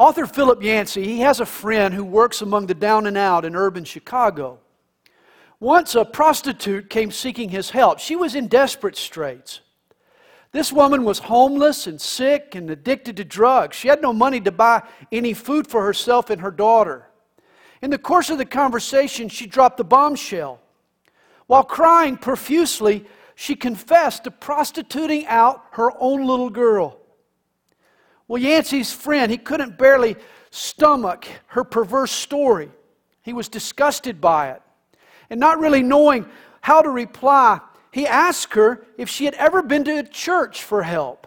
Author Philip Yancey, he has a friend who works among the down and out in urban Chicago. Once a prostitute came seeking his help. She was in desperate straits. This woman was homeless and sick and addicted to drugs. She had no money to buy any food for herself and her daughter. In the course of the conversation, she dropped the bombshell. While crying profusely, she confessed to prostituting out her own little girl. Well, Yancey's friend, he couldn't barely stomach her perverse story. He was disgusted by it. And not really knowing how to reply, he asked her if she had ever been to a church for help.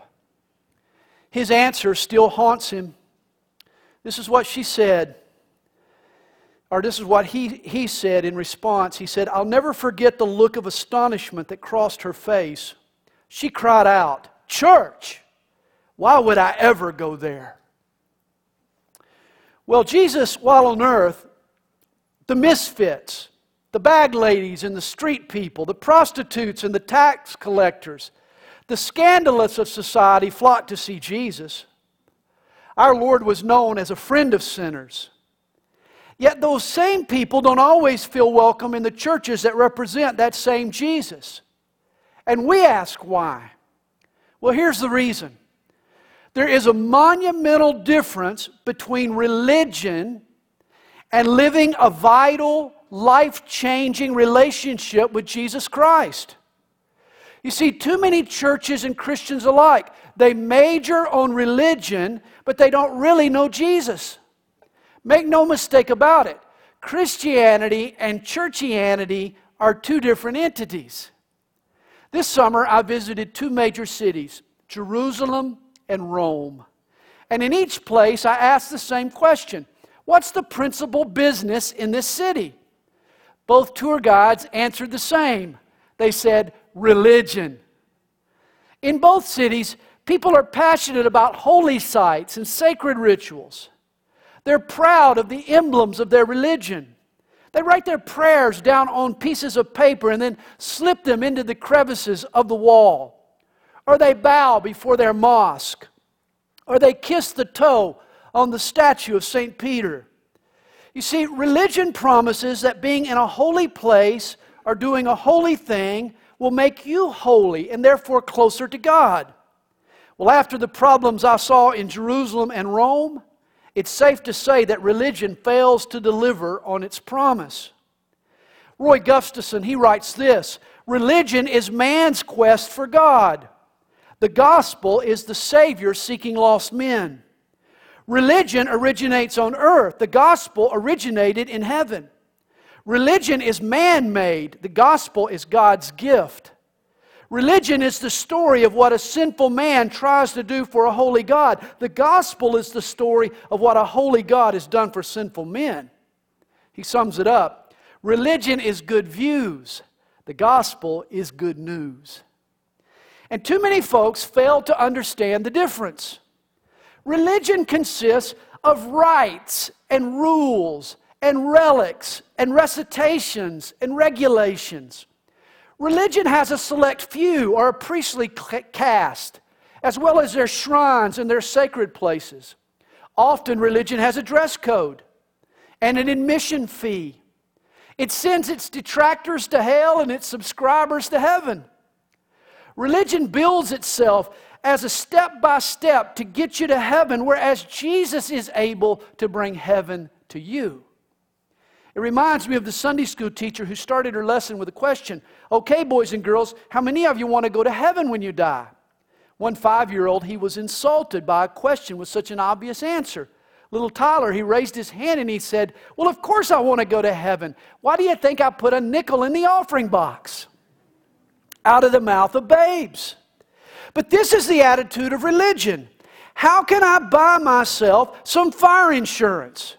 His answer still haunts him. This is what she said, or this is what he, he said in response. He said, I'll never forget the look of astonishment that crossed her face. She cried out, Church! Why would I ever go there? Well, Jesus, while on earth, the misfits, the bag ladies and the street people, the prostitutes and the tax collectors, the scandalous of society flocked to see Jesus. Our Lord was known as a friend of sinners. Yet those same people don't always feel welcome in the churches that represent that same Jesus. And we ask why. Well, here's the reason there is a monumental difference between religion and living a vital, life changing relationship with Jesus Christ. You see, too many churches and Christians alike, they major on religion, but they don't really know Jesus. Make no mistake about it, Christianity and churchianity are two different entities. This summer, I visited two major cities, Jerusalem and Rome. And in each place, I asked the same question What's the principal business in this city? Both tour guides answered the same. They said, religion. In both cities, people are passionate about holy sites and sacred rituals. They're proud of the emblems of their religion. They write their prayers down on pieces of paper and then slip them into the crevices of the wall or they bow before their mosque, or they kiss the toe on the statue of St. Peter. You see, religion promises that being in a holy place or doing a holy thing will make you holy and therefore closer to God. Well, after the problems I saw in Jerusalem and Rome, it's safe to say that religion fails to deliver on its promise. Roy Gustafson, he writes this Religion is man's quest for God. The gospel is the Savior seeking lost men. Religion originates on earth, the gospel originated in heaven. Religion is man made, the gospel is God's gift. Religion is the story of what a sinful man tries to do for a holy God. The gospel is the story of what a holy God has done for sinful men. He sums it up Religion is good views, the gospel is good news. And too many folks fail to understand the difference. Religion consists of rites and rules and relics and recitations and regulations. Religion has a select few or a priestly caste, as well as their shrines and their sacred places. Often, religion has a dress code and an admission fee. It sends its detractors to hell and its subscribers to heaven. Religion builds itself as a step by step to get you to heaven, whereas Jesus is able to bring heaven to you. It reminds me of the Sunday school teacher who started her lesson with a question Okay, boys and girls, how many of you want to go to heaven when you die? One five year old, he was insulted by a question with such an obvious answer. Little Tyler, he raised his hand and he said, Well, of course I want to go to heaven. Why do you think I put a nickel in the offering box? Out of the mouth of babes. But this is the attitude of religion. How can I buy myself some fire insurance?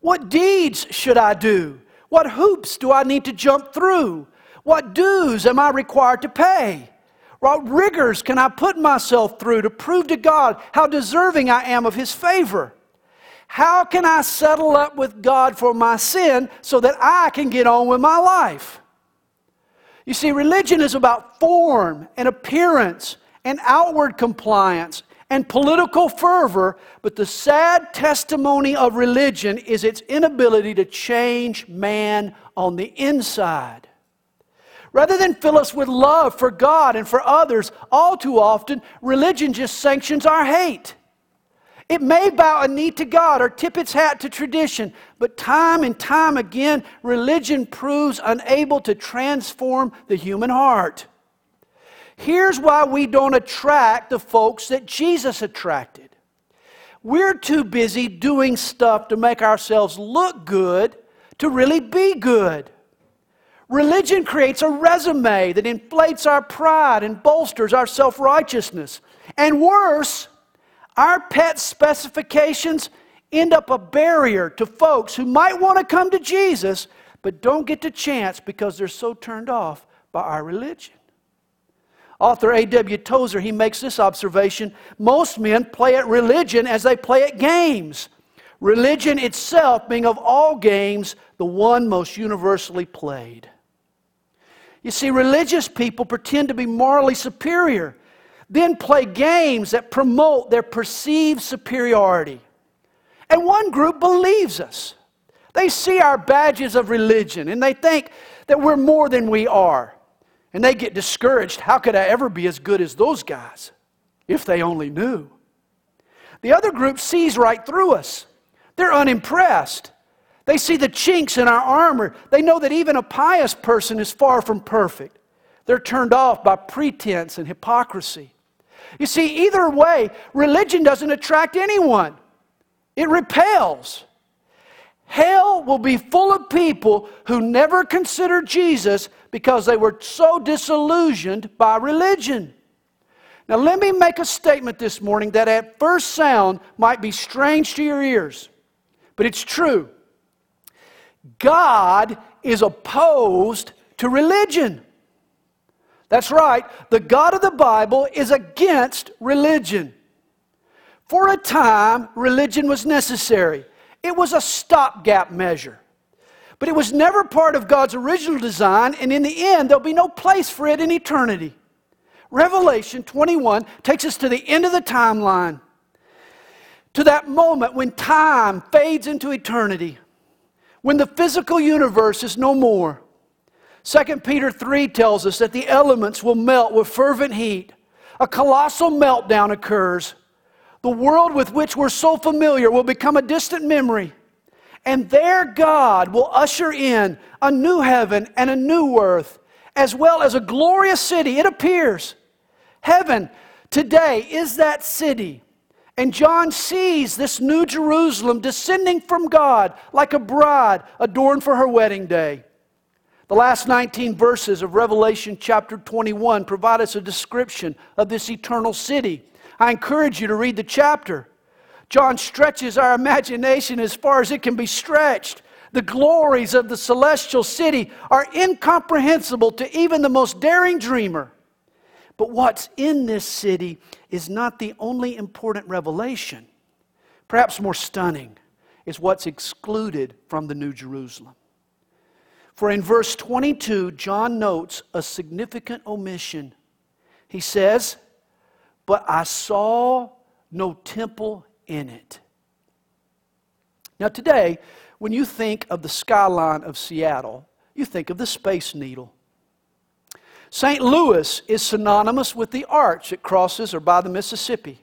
What deeds should I do? What hoops do I need to jump through? What dues am I required to pay? What rigors can I put myself through to prove to God how deserving I am of His favor? How can I settle up with God for my sin so that I can get on with my life? You see, religion is about form and appearance and outward compliance and political fervor, but the sad testimony of religion is its inability to change man on the inside. Rather than fill us with love for God and for others, all too often, religion just sanctions our hate. It may bow a knee to God or tip its hat to tradition, but time and time again, religion proves unable to transform the human heart. Here's why we don't attract the folks that Jesus attracted. We're too busy doing stuff to make ourselves look good to really be good. Religion creates a resume that inflates our pride and bolsters our self righteousness. And worse, our pet specifications end up a barrier to folks who might want to come to Jesus but don't get the chance because they're so turned off by our religion. Author A.W. Tozer, he makes this observation most men play at religion as they play at games. Religion itself being of all games the one most universally played. You see, religious people pretend to be morally superior, then play games that promote their perceived superiority. And one group believes us. They see our badges of religion and they think that we're more than we are. And they get discouraged. How could I ever be as good as those guys? If they only knew. The other group sees right through us. They're unimpressed. They see the chinks in our armor. They know that even a pious person is far from perfect. They're turned off by pretense and hypocrisy. You see, either way, religion doesn't attract anyone, it repels. Hell will be full of people who never considered Jesus because they were so disillusioned by religion. Now, let me make a statement this morning that at first sound might be strange to your ears, but it's true. God is opposed to religion. That's right, the God of the Bible is against religion. For a time, religion was necessary, it was a stopgap measure. But it was never part of God's original design, and in the end, there'll be no place for it in eternity. Revelation 21 takes us to the end of the timeline, to that moment when time fades into eternity when the physical universe is no more. 2 Peter 3 tells us that the elements will melt with fervent heat. A colossal meltdown occurs. The world with which we're so familiar will become a distant memory. And there, God will usher in a new heaven and a new earth, as well as a glorious city. It appears. Heaven today is that city and John sees this new Jerusalem descending from God like a bride adorned for her wedding day. The last 19 verses of Revelation chapter 21 provide us a description of this eternal city. I encourage you to read the chapter. John stretches our imagination as far as it can be stretched. The glories of the celestial city are incomprehensible to even the most daring dreamer. But what's in this city is not the only important revelation. Perhaps more stunning is what's excluded from the New Jerusalem. For in verse 22, John notes a significant omission. He says, But I saw no temple in it. Now, today, when you think of the skyline of Seattle, you think of the Space Needle. St. Louis is synonymous with the arch that crosses or by the Mississippi.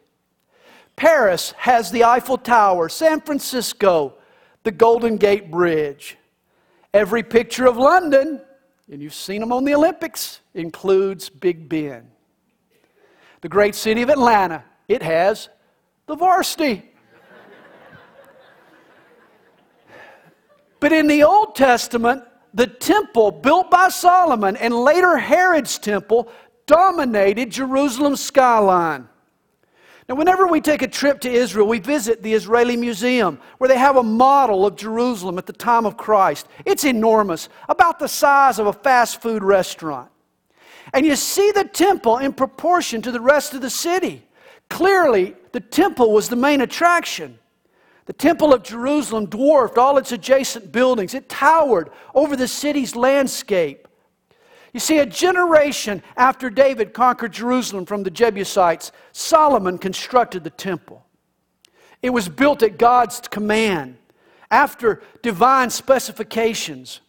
Paris has the Eiffel Tower, San Francisco, the Golden Gate Bridge. Every picture of London, and you've seen them on the Olympics, includes Big Ben. The great city of Atlanta, it has the varsity. but in the Old Testament, the temple built by Solomon and later Herod's temple dominated Jerusalem's skyline. Now, whenever we take a trip to Israel, we visit the Israeli Museum, where they have a model of Jerusalem at the time of Christ. It's enormous, about the size of a fast food restaurant. And you see the temple in proportion to the rest of the city. Clearly, the temple was the main attraction. The Temple of Jerusalem dwarfed all its adjacent buildings, it towered over the city's landscape. You see, a generation after David conquered Jerusalem from the Jebusites, Solomon constructed the temple. It was built at God's command, after divine specifications.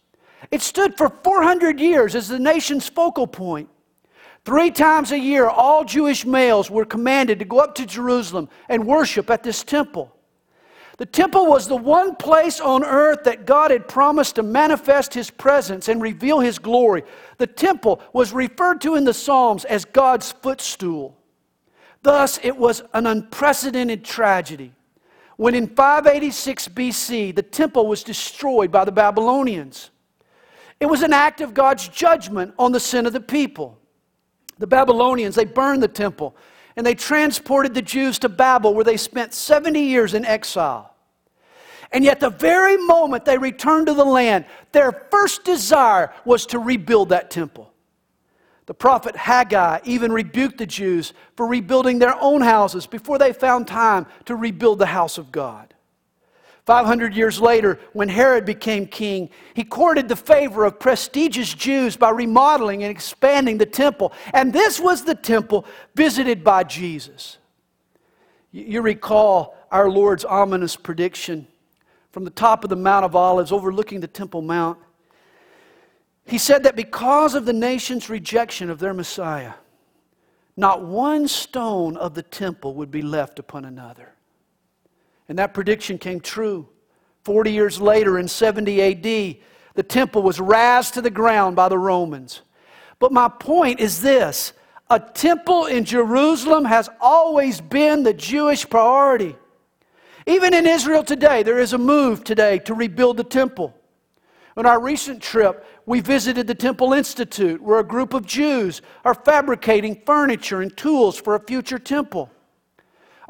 It stood for 400 years as the nation's focal point. Three times a year, all Jewish males were commanded to go up to Jerusalem and worship at this temple. The temple was the one place on earth that God had promised to manifest His presence and reveal His glory. The temple was referred to in the Psalms as God's footstool. Thus, it was an unprecedented tragedy when in 586 BC the temple was destroyed by the Babylonians. It was an act of God's judgment on the sin of the people. The Babylonians, they burned the temple and they transported the Jews to Babel, where they spent 70 years in exile. And yet, the very moment they returned to the land, their first desire was to rebuild that temple. The prophet Haggai even rebuked the Jews for rebuilding their own houses before they found time to rebuild the house of God. 500 years later, when Herod became king, he courted the favor of prestigious Jews by remodeling and expanding the temple. And this was the temple visited by Jesus. You recall our Lord's ominous prediction from the top of the Mount of Olives overlooking the Temple Mount. He said that because of the nation's rejection of their Messiah, not one stone of the temple would be left upon another. And that prediction came true. 40 years later, in 70 AD, the temple was razed to the ground by the Romans. But my point is this a temple in Jerusalem has always been the Jewish priority. Even in Israel today, there is a move today to rebuild the temple. On our recent trip, we visited the Temple Institute, where a group of Jews are fabricating furniture and tools for a future temple.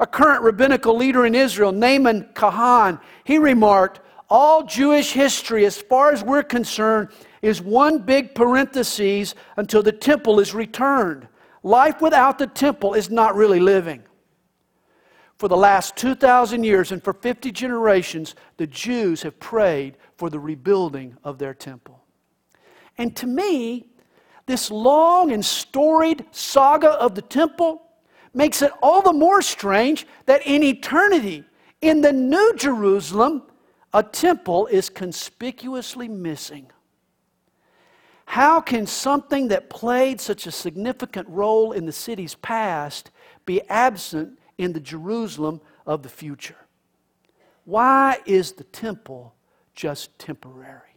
A current rabbinical leader in Israel, Naaman Kahan, he remarked, All Jewish history, as far as we're concerned, is one big parenthesis until the temple is returned. Life without the temple is not really living. For the last 2,000 years and for 50 generations, the Jews have prayed for the rebuilding of their temple. And to me, this long and storied saga of the temple makes it all the more strange that in eternity, in the New Jerusalem, a temple is conspicuously missing. How can something that played such a significant role in the city's past be absent in the Jerusalem of the future? Why is the temple just temporary?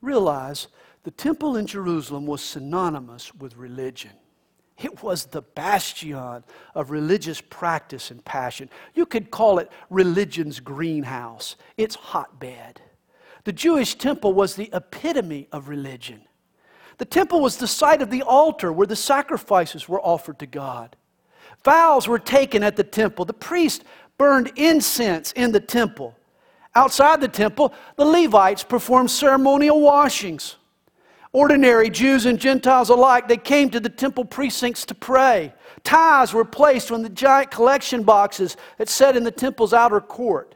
Realize the temple in Jerusalem was synonymous with religion. It was the bastion of religious practice and passion. You could call it religion's greenhouse, its hotbed. The Jewish temple was the epitome of religion. The temple was the site of the altar where the sacrifices were offered to God. Vows were taken at the temple. The priest burned incense in the temple. Outside the temple, the Levites performed ceremonial washings. Ordinary Jews and Gentiles alike, they came to the temple precincts to pray. Tithes were placed on the giant collection boxes that sat in the temple's outer court.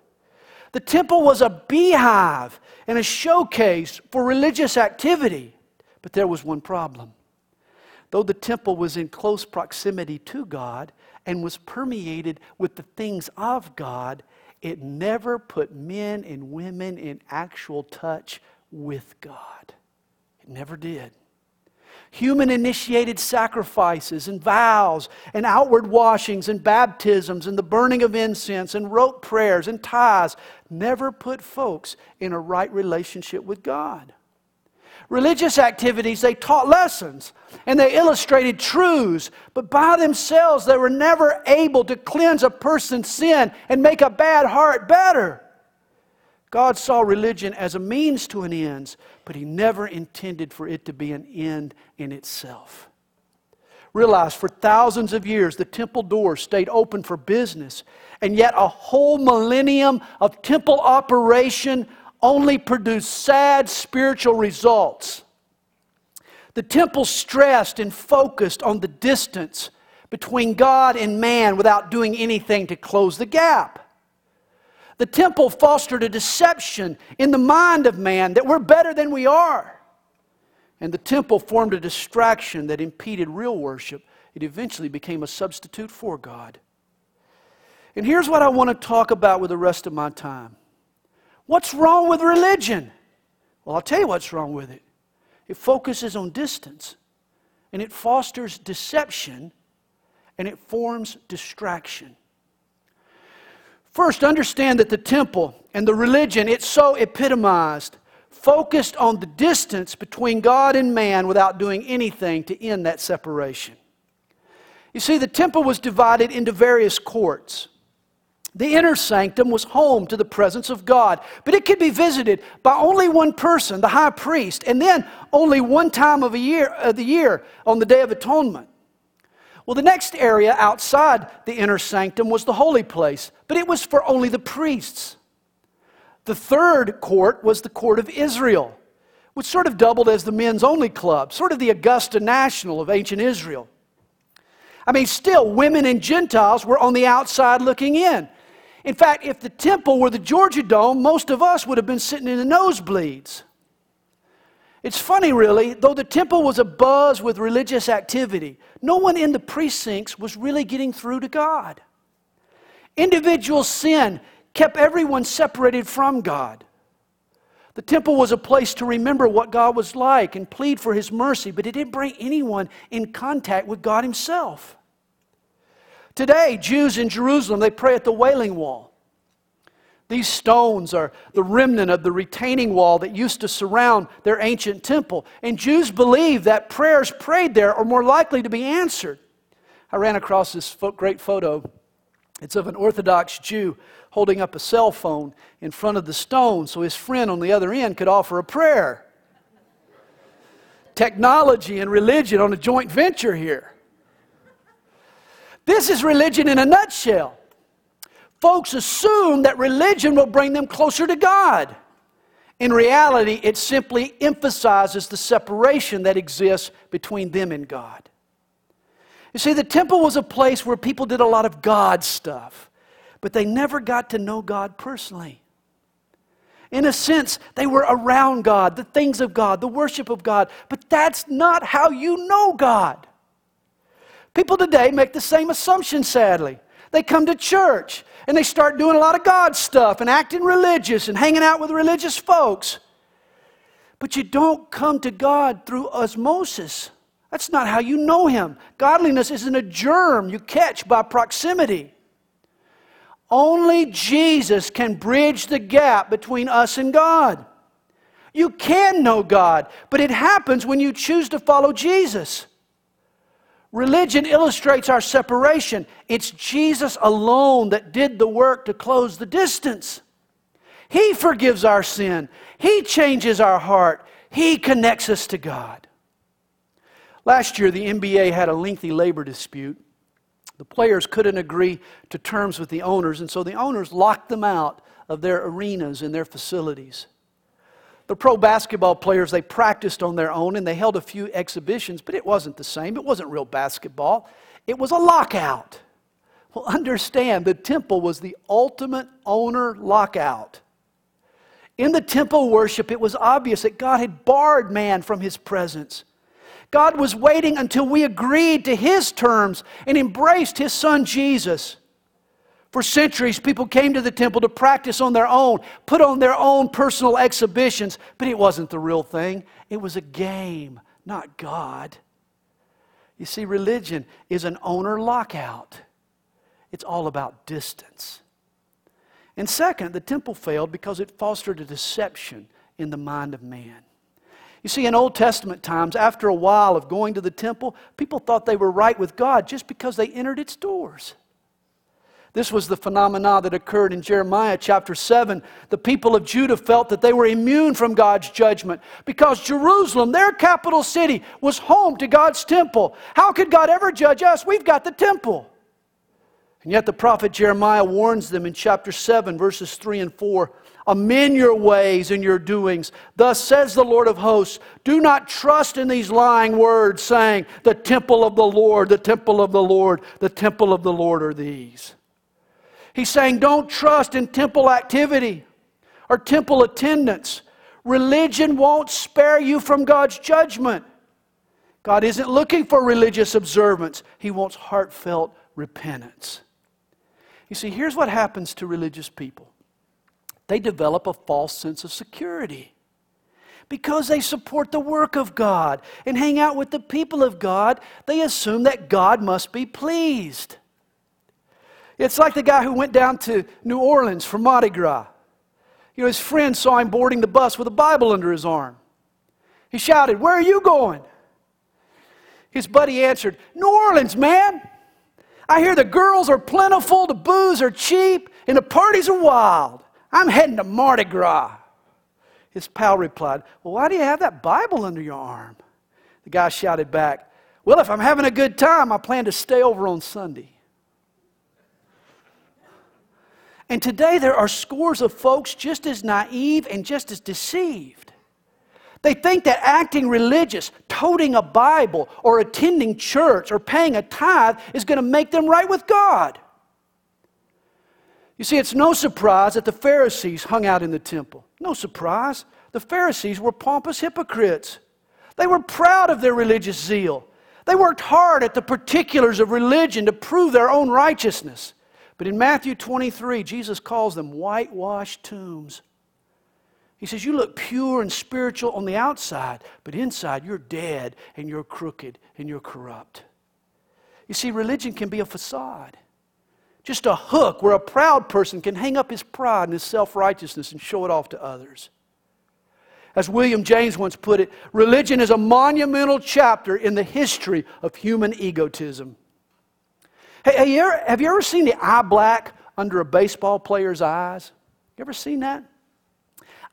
The temple was a beehive and a showcase for religious activity. But there was one problem. Though the temple was in close proximity to God and was permeated with the things of God, it never put men and women in actual touch with God. It never did. Human initiated sacrifices and vows and outward washings and baptisms and the burning of incense and rote prayers and tithes never put folks in a right relationship with God. Religious activities, they taught lessons and they illustrated truths, but by themselves they were never able to cleanse a person's sin and make a bad heart better. God saw religion as a means to an end, but He never intended for it to be an end in itself. Realize for thousands of years the temple doors stayed open for business, and yet a whole millennium of temple operation only produced sad spiritual results. The temple stressed and focused on the distance between God and man without doing anything to close the gap. The temple fostered a deception in the mind of man that we're better than we are. and the temple formed a distraction that impeded real worship, it eventually became a substitute for God. And here's what I want to talk about with the rest of my time. What's wrong with religion? Well, I'll tell you what's wrong with it. It focuses on distance, and it fosters deception, and it forms distraction. First, understand that the temple and the religion, it's so epitomized, focused on the distance between God and man without doing anything to end that separation. You see, the temple was divided into various courts. The inner sanctum was home to the presence of God, but it could be visited by only one person, the high priest, and then only one time of, a year, of the year on the Day of Atonement. Well, the next area outside the inner sanctum was the holy place, but it was for only the priests. The third court was the court of Israel, which sort of doubled as the men's only club, sort of the Augusta National of ancient Israel. I mean, still, women and Gentiles were on the outside looking in. In fact, if the temple were the Georgia Dome, most of us would have been sitting in the nosebleeds. It's funny, really, though the temple was abuzz with religious activity, no one in the precincts was really getting through to God. Individual sin kept everyone separated from God. The temple was a place to remember what God was like and plead for His mercy, but it didn't bring anyone in contact with God Himself. Today, Jews in Jerusalem, they pray at the Wailing Wall. These stones are the remnant of the retaining wall that used to surround their ancient temple. And Jews believe that prayers prayed there are more likely to be answered. I ran across this great photo. It's of an Orthodox Jew holding up a cell phone in front of the stone so his friend on the other end could offer a prayer. Technology and religion on a joint venture here. This is religion in a nutshell. Folks assume that religion will bring them closer to God. In reality, it simply emphasizes the separation that exists between them and God. You see, the temple was a place where people did a lot of God stuff, but they never got to know God personally. In a sense, they were around God, the things of God, the worship of God, but that's not how you know God. People today make the same assumption, sadly. They come to church and they start doing a lot of God stuff and acting religious and hanging out with religious folks. But you don't come to God through osmosis. That's not how you know Him. Godliness isn't a germ you catch by proximity. Only Jesus can bridge the gap between us and God. You can know God, but it happens when you choose to follow Jesus. Religion illustrates our separation. It's Jesus alone that did the work to close the distance. He forgives our sin, He changes our heart, He connects us to God. Last year, the NBA had a lengthy labor dispute. The players couldn't agree to terms with the owners, and so the owners locked them out of their arenas and their facilities. The pro basketball players, they practiced on their own and they held a few exhibitions, but it wasn't the same. It wasn't real basketball, it was a lockout. Well, understand, the temple was the ultimate owner lockout. In the temple worship, it was obvious that God had barred man from his presence. God was waiting until we agreed to his terms and embraced his son Jesus. For centuries, people came to the temple to practice on their own, put on their own personal exhibitions, but it wasn't the real thing. It was a game, not God. You see, religion is an owner lockout, it's all about distance. And second, the temple failed because it fostered a deception in the mind of man. You see, in Old Testament times, after a while of going to the temple, people thought they were right with God just because they entered its doors. This was the phenomena that occurred in Jeremiah chapter 7. The people of Judah felt that they were immune from God's judgment because Jerusalem, their capital city, was home to God's temple. How could God ever judge us? We've got the temple. And yet the prophet Jeremiah warns them in chapter 7, verses 3 and 4 Amend your ways and your doings. Thus says the Lord of hosts Do not trust in these lying words, saying, The temple of the Lord, the temple of the Lord, the temple of the Lord are these. He's saying don't trust in temple activity or temple attendance. Religion won't spare you from God's judgment. God isn't looking for religious observance, He wants heartfelt repentance. You see, here's what happens to religious people they develop a false sense of security. Because they support the work of God and hang out with the people of God, they assume that God must be pleased. It's like the guy who went down to New Orleans for Mardi Gras. You know, his friend saw him boarding the bus with a Bible under his arm. He shouted, Where are you going? His buddy answered, New Orleans, man. I hear the girls are plentiful, the booze are cheap, and the parties are wild. I'm heading to Mardi Gras. His pal replied, Well, why do you have that Bible under your arm? The guy shouted back, Well, if I'm having a good time, I plan to stay over on Sunday. And today there are scores of folks just as naive and just as deceived. They think that acting religious, toting a Bible, or attending church, or paying a tithe is going to make them right with God. You see, it's no surprise that the Pharisees hung out in the temple. No surprise. The Pharisees were pompous hypocrites. They were proud of their religious zeal. They worked hard at the particulars of religion to prove their own righteousness. But in Matthew 23, Jesus calls them whitewashed tombs. He says, You look pure and spiritual on the outside, but inside you're dead and you're crooked and you're corrupt. You see, religion can be a facade, just a hook where a proud person can hang up his pride and his self righteousness and show it off to others. As William James once put it, religion is a monumental chapter in the history of human egotism. Hey, have you, ever, have you ever seen the eye black under a baseball player's eyes? You ever seen that?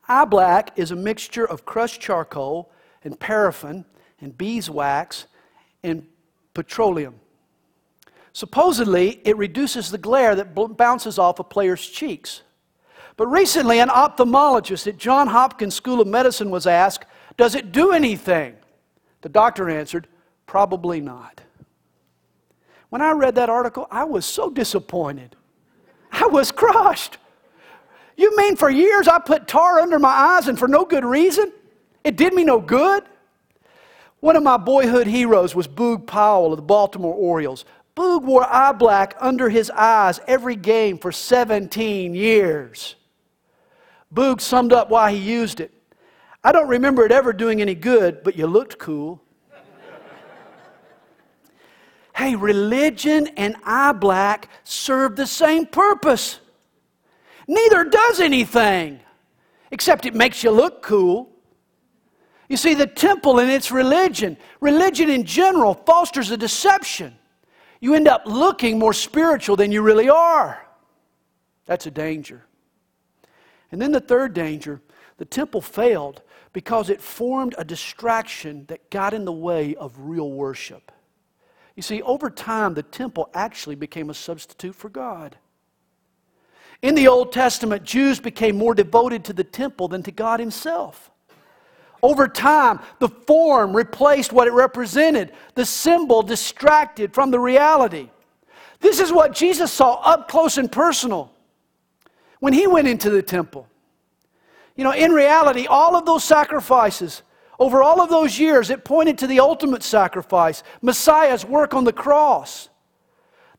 Eye black is a mixture of crushed charcoal and paraffin and beeswax and petroleum. Supposedly, it reduces the glare that bounces off a player's cheeks. But recently, an ophthalmologist at Johns Hopkins School of Medicine was asked, Does it do anything? The doctor answered, Probably not. When I read that article, I was so disappointed. I was crushed. You mean for years I put tar under my eyes and for no good reason? It did me no good? One of my boyhood heroes was Boog Powell of the Baltimore Orioles. Boog wore eye black under his eyes every game for 17 years. Boog summed up why he used it. I don't remember it ever doing any good, but you looked cool. Hey, religion and eye black serve the same purpose. Neither does anything, except it makes you look cool. You see, the temple and its religion, religion in general, fosters a deception. You end up looking more spiritual than you really are. That's a danger. And then the third danger the temple failed because it formed a distraction that got in the way of real worship. You see, over time, the temple actually became a substitute for God. In the Old Testament, Jews became more devoted to the temple than to God Himself. Over time, the form replaced what it represented, the symbol distracted from the reality. This is what Jesus saw up close and personal when He went into the temple. You know, in reality, all of those sacrifices, over all of those years, it pointed to the ultimate sacrifice Messiah's work on the cross.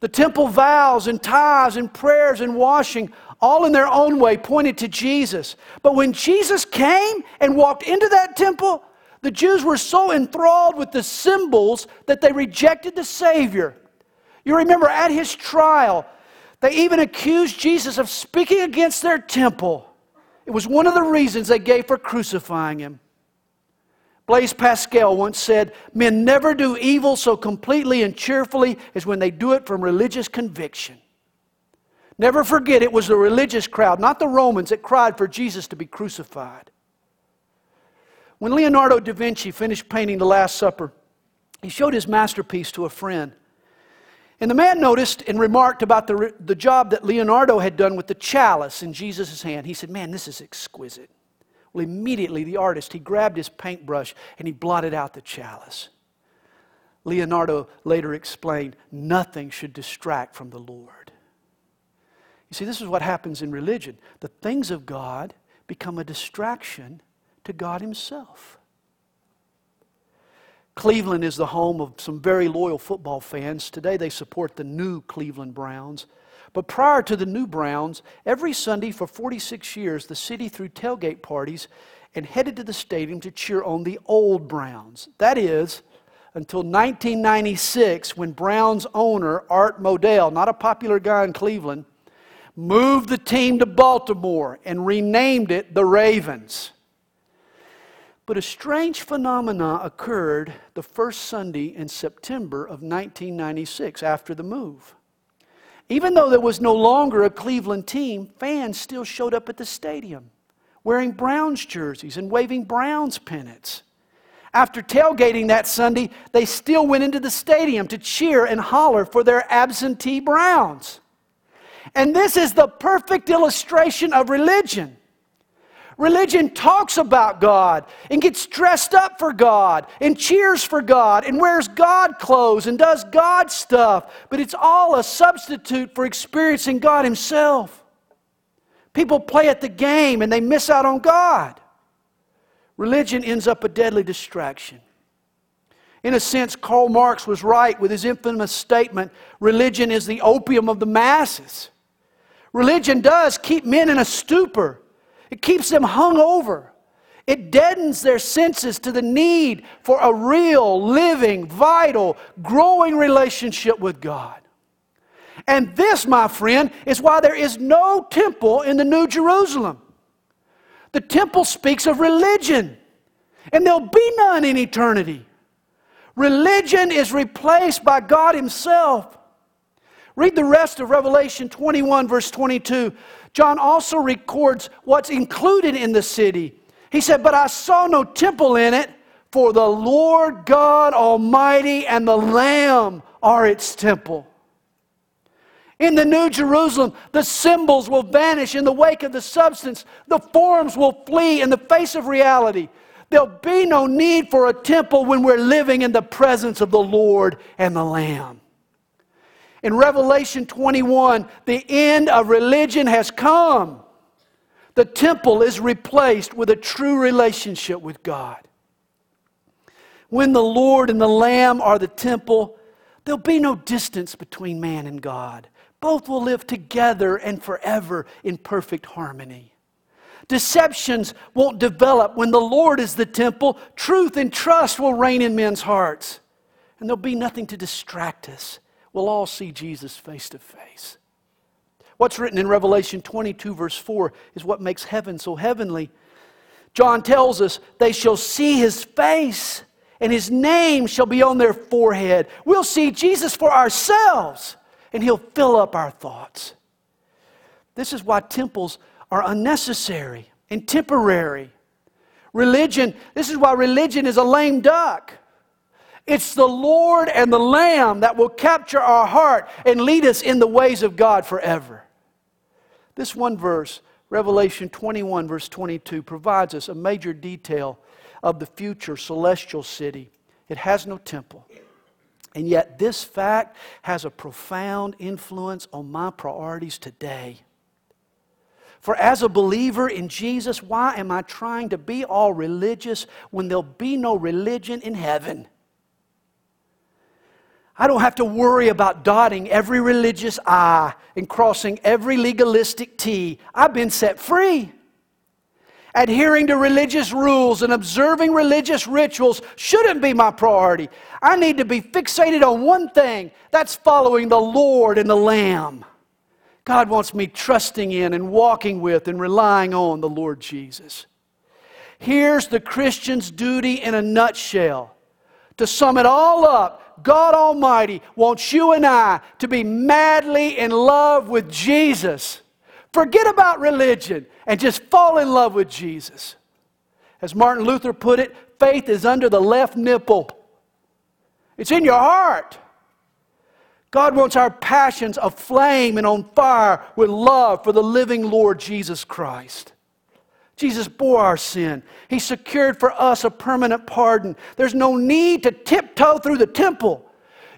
The temple vows and tithes and prayers and washing, all in their own way, pointed to Jesus. But when Jesus came and walked into that temple, the Jews were so enthralled with the symbols that they rejected the Savior. You remember at his trial, they even accused Jesus of speaking against their temple. It was one of the reasons they gave for crucifying him. Blaise Pascal once said, Men never do evil so completely and cheerfully as when they do it from religious conviction. Never forget it was the religious crowd, not the Romans, that cried for Jesus to be crucified. When Leonardo da Vinci finished painting The Last Supper, he showed his masterpiece to a friend. And the man noticed and remarked about the, the job that Leonardo had done with the chalice in Jesus' hand. He said, Man, this is exquisite. Immediately the artist, he grabbed his paintbrush and he blotted out the chalice. Leonardo later explained, nothing should distract from the Lord. You see, this is what happens in religion. The things of God become a distraction to God Himself. Cleveland is the home of some very loyal football fans. Today they support the new Cleveland Browns. But prior to the new Browns, every Sunday for 46 years, the city threw tailgate parties and headed to the stadium to cheer on the old Browns. That is, until 1996, when Browns owner Art Modell, not a popular guy in Cleveland, moved the team to Baltimore and renamed it the Ravens. But a strange phenomenon occurred the first Sunday in September of 1996 after the move. Even though there was no longer a Cleveland team, fans still showed up at the stadium wearing Browns jerseys and waving Browns pennants. After tailgating that Sunday, they still went into the stadium to cheer and holler for their absentee Browns. And this is the perfect illustration of religion. Religion talks about God and gets dressed up for God and cheers for God and wears God clothes and does God stuff, but it's all a substitute for experiencing God Himself. People play at the game and they miss out on God. Religion ends up a deadly distraction. In a sense, Karl Marx was right with his infamous statement religion is the opium of the masses. Religion does keep men in a stupor. It keeps them hung over. It deadens their senses to the need for a real, living, vital, growing relationship with God. And this, my friend, is why there is no temple in the New Jerusalem. The temple speaks of religion, and there'll be none in eternity. Religion is replaced by God Himself. Read the rest of Revelation 21, verse 22. John also records what's included in the city. He said, But I saw no temple in it, for the Lord God Almighty and the Lamb are its temple. In the New Jerusalem, the symbols will vanish in the wake of the substance. The forms will flee in the face of reality. There'll be no need for a temple when we're living in the presence of the Lord and the Lamb. In Revelation 21, the end of religion has come. The temple is replaced with a true relationship with God. When the Lord and the Lamb are the temple, there'll be no distance between man and God. Both will live together and forever in perfect harmony. Deceptions won't develop when the Lord is the temple. Truth and trust will reign in men's hearts. And there'll be nothing to distract us we'll all see Jesus face to face. What's written in Revelation 22, verse 4, is what makes heaven so heavenly. John tells us they shall see his face, and his name shall be on their forehead. We'll see Jesus for ourselves, and he'll fill up our thoughts. This is why temples are unnecessary and temporary. Religion, this is why religion is a lame duck. It's the Lord and the Lamb that will capture our heart and lead us in the ways of God forever. This one verse, Revelation 21, verse 22, provides us a major detail of the future celestial city. It has no temple. And yet, this fact has a profound influence on my priorities today. For as a believer in Jesus, why am I trying to be all religious when there'll be no religion in heaven? I don't have to worry about dotting every religious I and crossing every legalistic T. I've been set free. Adhering to religious rules and observing religious rituals shouldn't be my priority. I need to be fixated on one thing that's following the Lord and the Lamb. God wants me trusting in and walking with and relying on the Lord Jesus. Here's the Christian's duty in a nutshell. To sum it all up, God Almighty wants you and I to be madly in love with Jesus. Forget about religion and just fall in love with Jesus. As Martin Luther put it, faith is under the left nipple, it's in your heart. God wants our passions aflame and on fire with love for the living Lord Jesus Christ. Jesus bore our sin. He secured for us a permanent pardon. There's no need to tiptoe through the temple.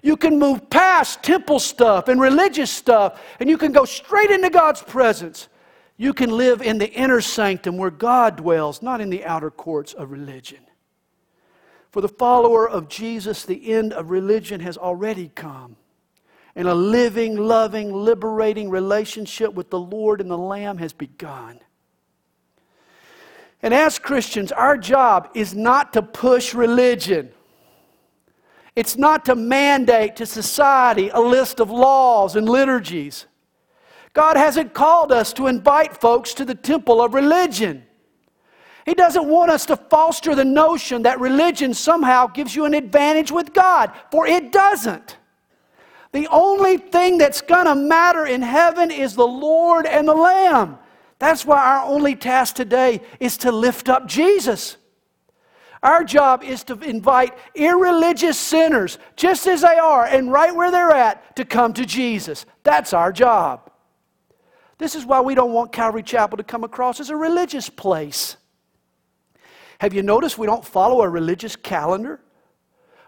You can move past temple stuff and religious stuff, and you can go straight into God's presence. You can live in the inner sanctum where God dwells, not in the outer courts of religion. For the follower of Jesus, the end of religion has already come. And a living, loving, liberating relationship with the Lord and the Lamb has begun. And as Christians, our job is not to push religion. It's not to mandate to society a list of laws and liturgies. God hasn't called us to invite folks to the temple of religion. He doesn't want us to foster the notion that religion somehow gives you an advantage with God, for it doesn't. The only thing that's going to matter in heaven is the Lord and the Lamb. That's why our only task today is to lift up Jesus. Our job is to invite irreligious sinners, just as they are and right where they're at, to come to Jesus. That's our job. This is why we don't want Calvary Chapel to come across as a religious place. Have you noticed we don't follow a religious calendar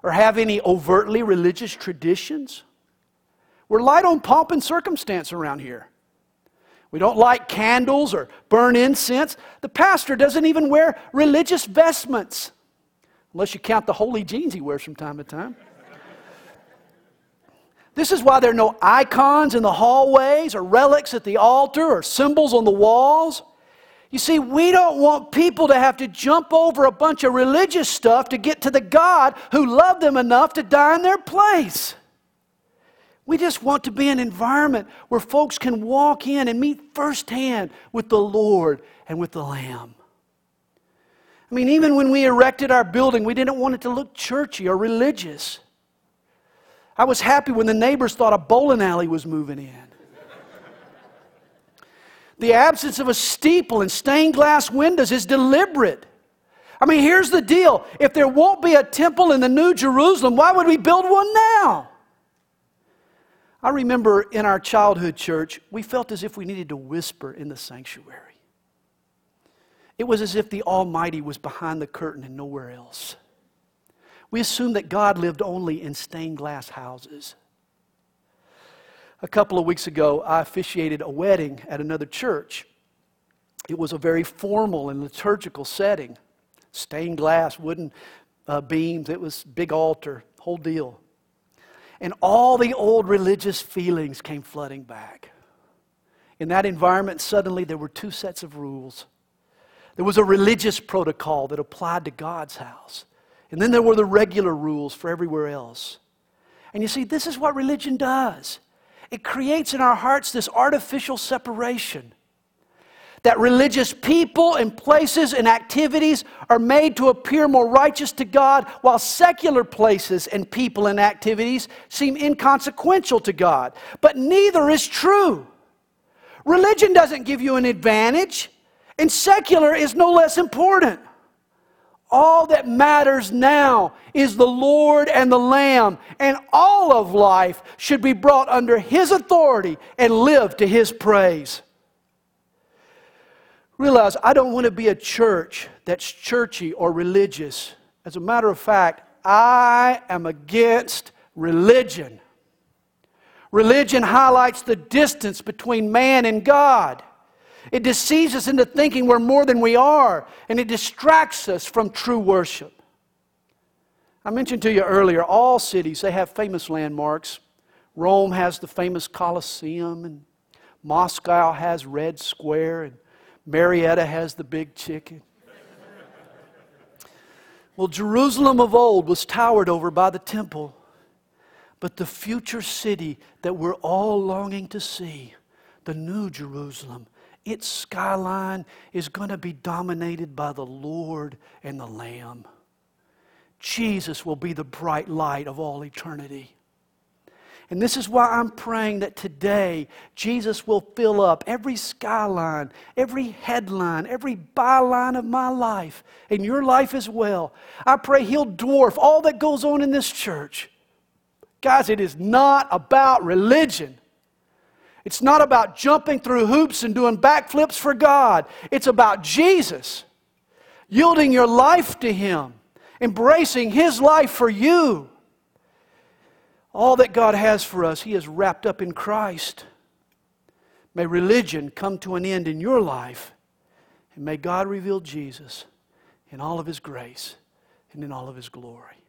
or have any overtly religious traditions? We're light on pomp and circumstance around here. We don't light candles or burn incense. The pastor doesn't even wear religious vestments, unless you count the holy jeans he wears from time to time. This is why there are no icons in the hallways or relics at the altar or symbols on the walls. You see, we don't want people to have to jump over a bunch of religious stuff to get to the God who loved them enough to die in their place. We just want to be an environment where folks can walk in and meet firsthand with the Lord and with the Lamb. I mean, even when we erected our building, we didn't want it to look churchy or religious. I was happy when the neighbors thought a bowling alley was moving in. The absence of a steeple and stained glass windows is deliberate. I mean, here's the deal if there won't be a temple in the New Jerusalem, why would we build one now? I remember in our childhood church, we felt as if we needed to whisper in the sanctuary. It was as if the Almighty was behind the curtain and nowhere else. We assumed that God lived only in stained glass houses. A couple of weeks ago, I officiated a wedding at another church. It was a very formal and liturgical setting stained glass, wooden uh, beams, it was big altar, whole deal. And all the old religious feelings came flooding back. In that environment, suddenly there were two sets of rules. There was a religious protocol that applied to God's house, and then there were the regular rules for everywhere else. And you see, this is what religion does it creates in our hearts this artificial separation. That religious people and places and activities are made to appear more righteous to God, while secular places and people and activities seem inconsequential to God. But neither is true. Religion doesn't give you an advantage, and secular is no less important. All that matters now is the Lord and the Lamb, and all of life should be brought under His authority and live to His praise. Realize I don't want to be a church that's churchy or religious. As a matter of fact, I am against religion. Religion highlights the distance between man and God. It deceives us into thinking we're more than we are, and it distracts us from true worship. I mentioned to you earlier, all cities, they have famous landmarks. Rome has the famous Colosseum, and Moscow has Red Square, and Marietta has the Big Chicken. well, Jerusalem of old was towered over by the temple, but the future city that we're all longing to see, the New Jerusalem, its skyline is going to be dominated by the Lord and the Lamb. Jesus will be the bright light of all eternity. And this is why I'm praying that today Jesus will fill up every skyline, every headline, every byline of my life, and your life as well. I pray He'll dwarf all that goes on in this church. Guys, it is not about religion. It's not about jumping through hoops and doing backflips for God. It's about Jesus, yielding your life to Him, embracing His life for you. All that God has for us, He is wrapped up in Christ. May religion come to an end in your life. And may God reveal Jesus in all of his grace and in all of his glory.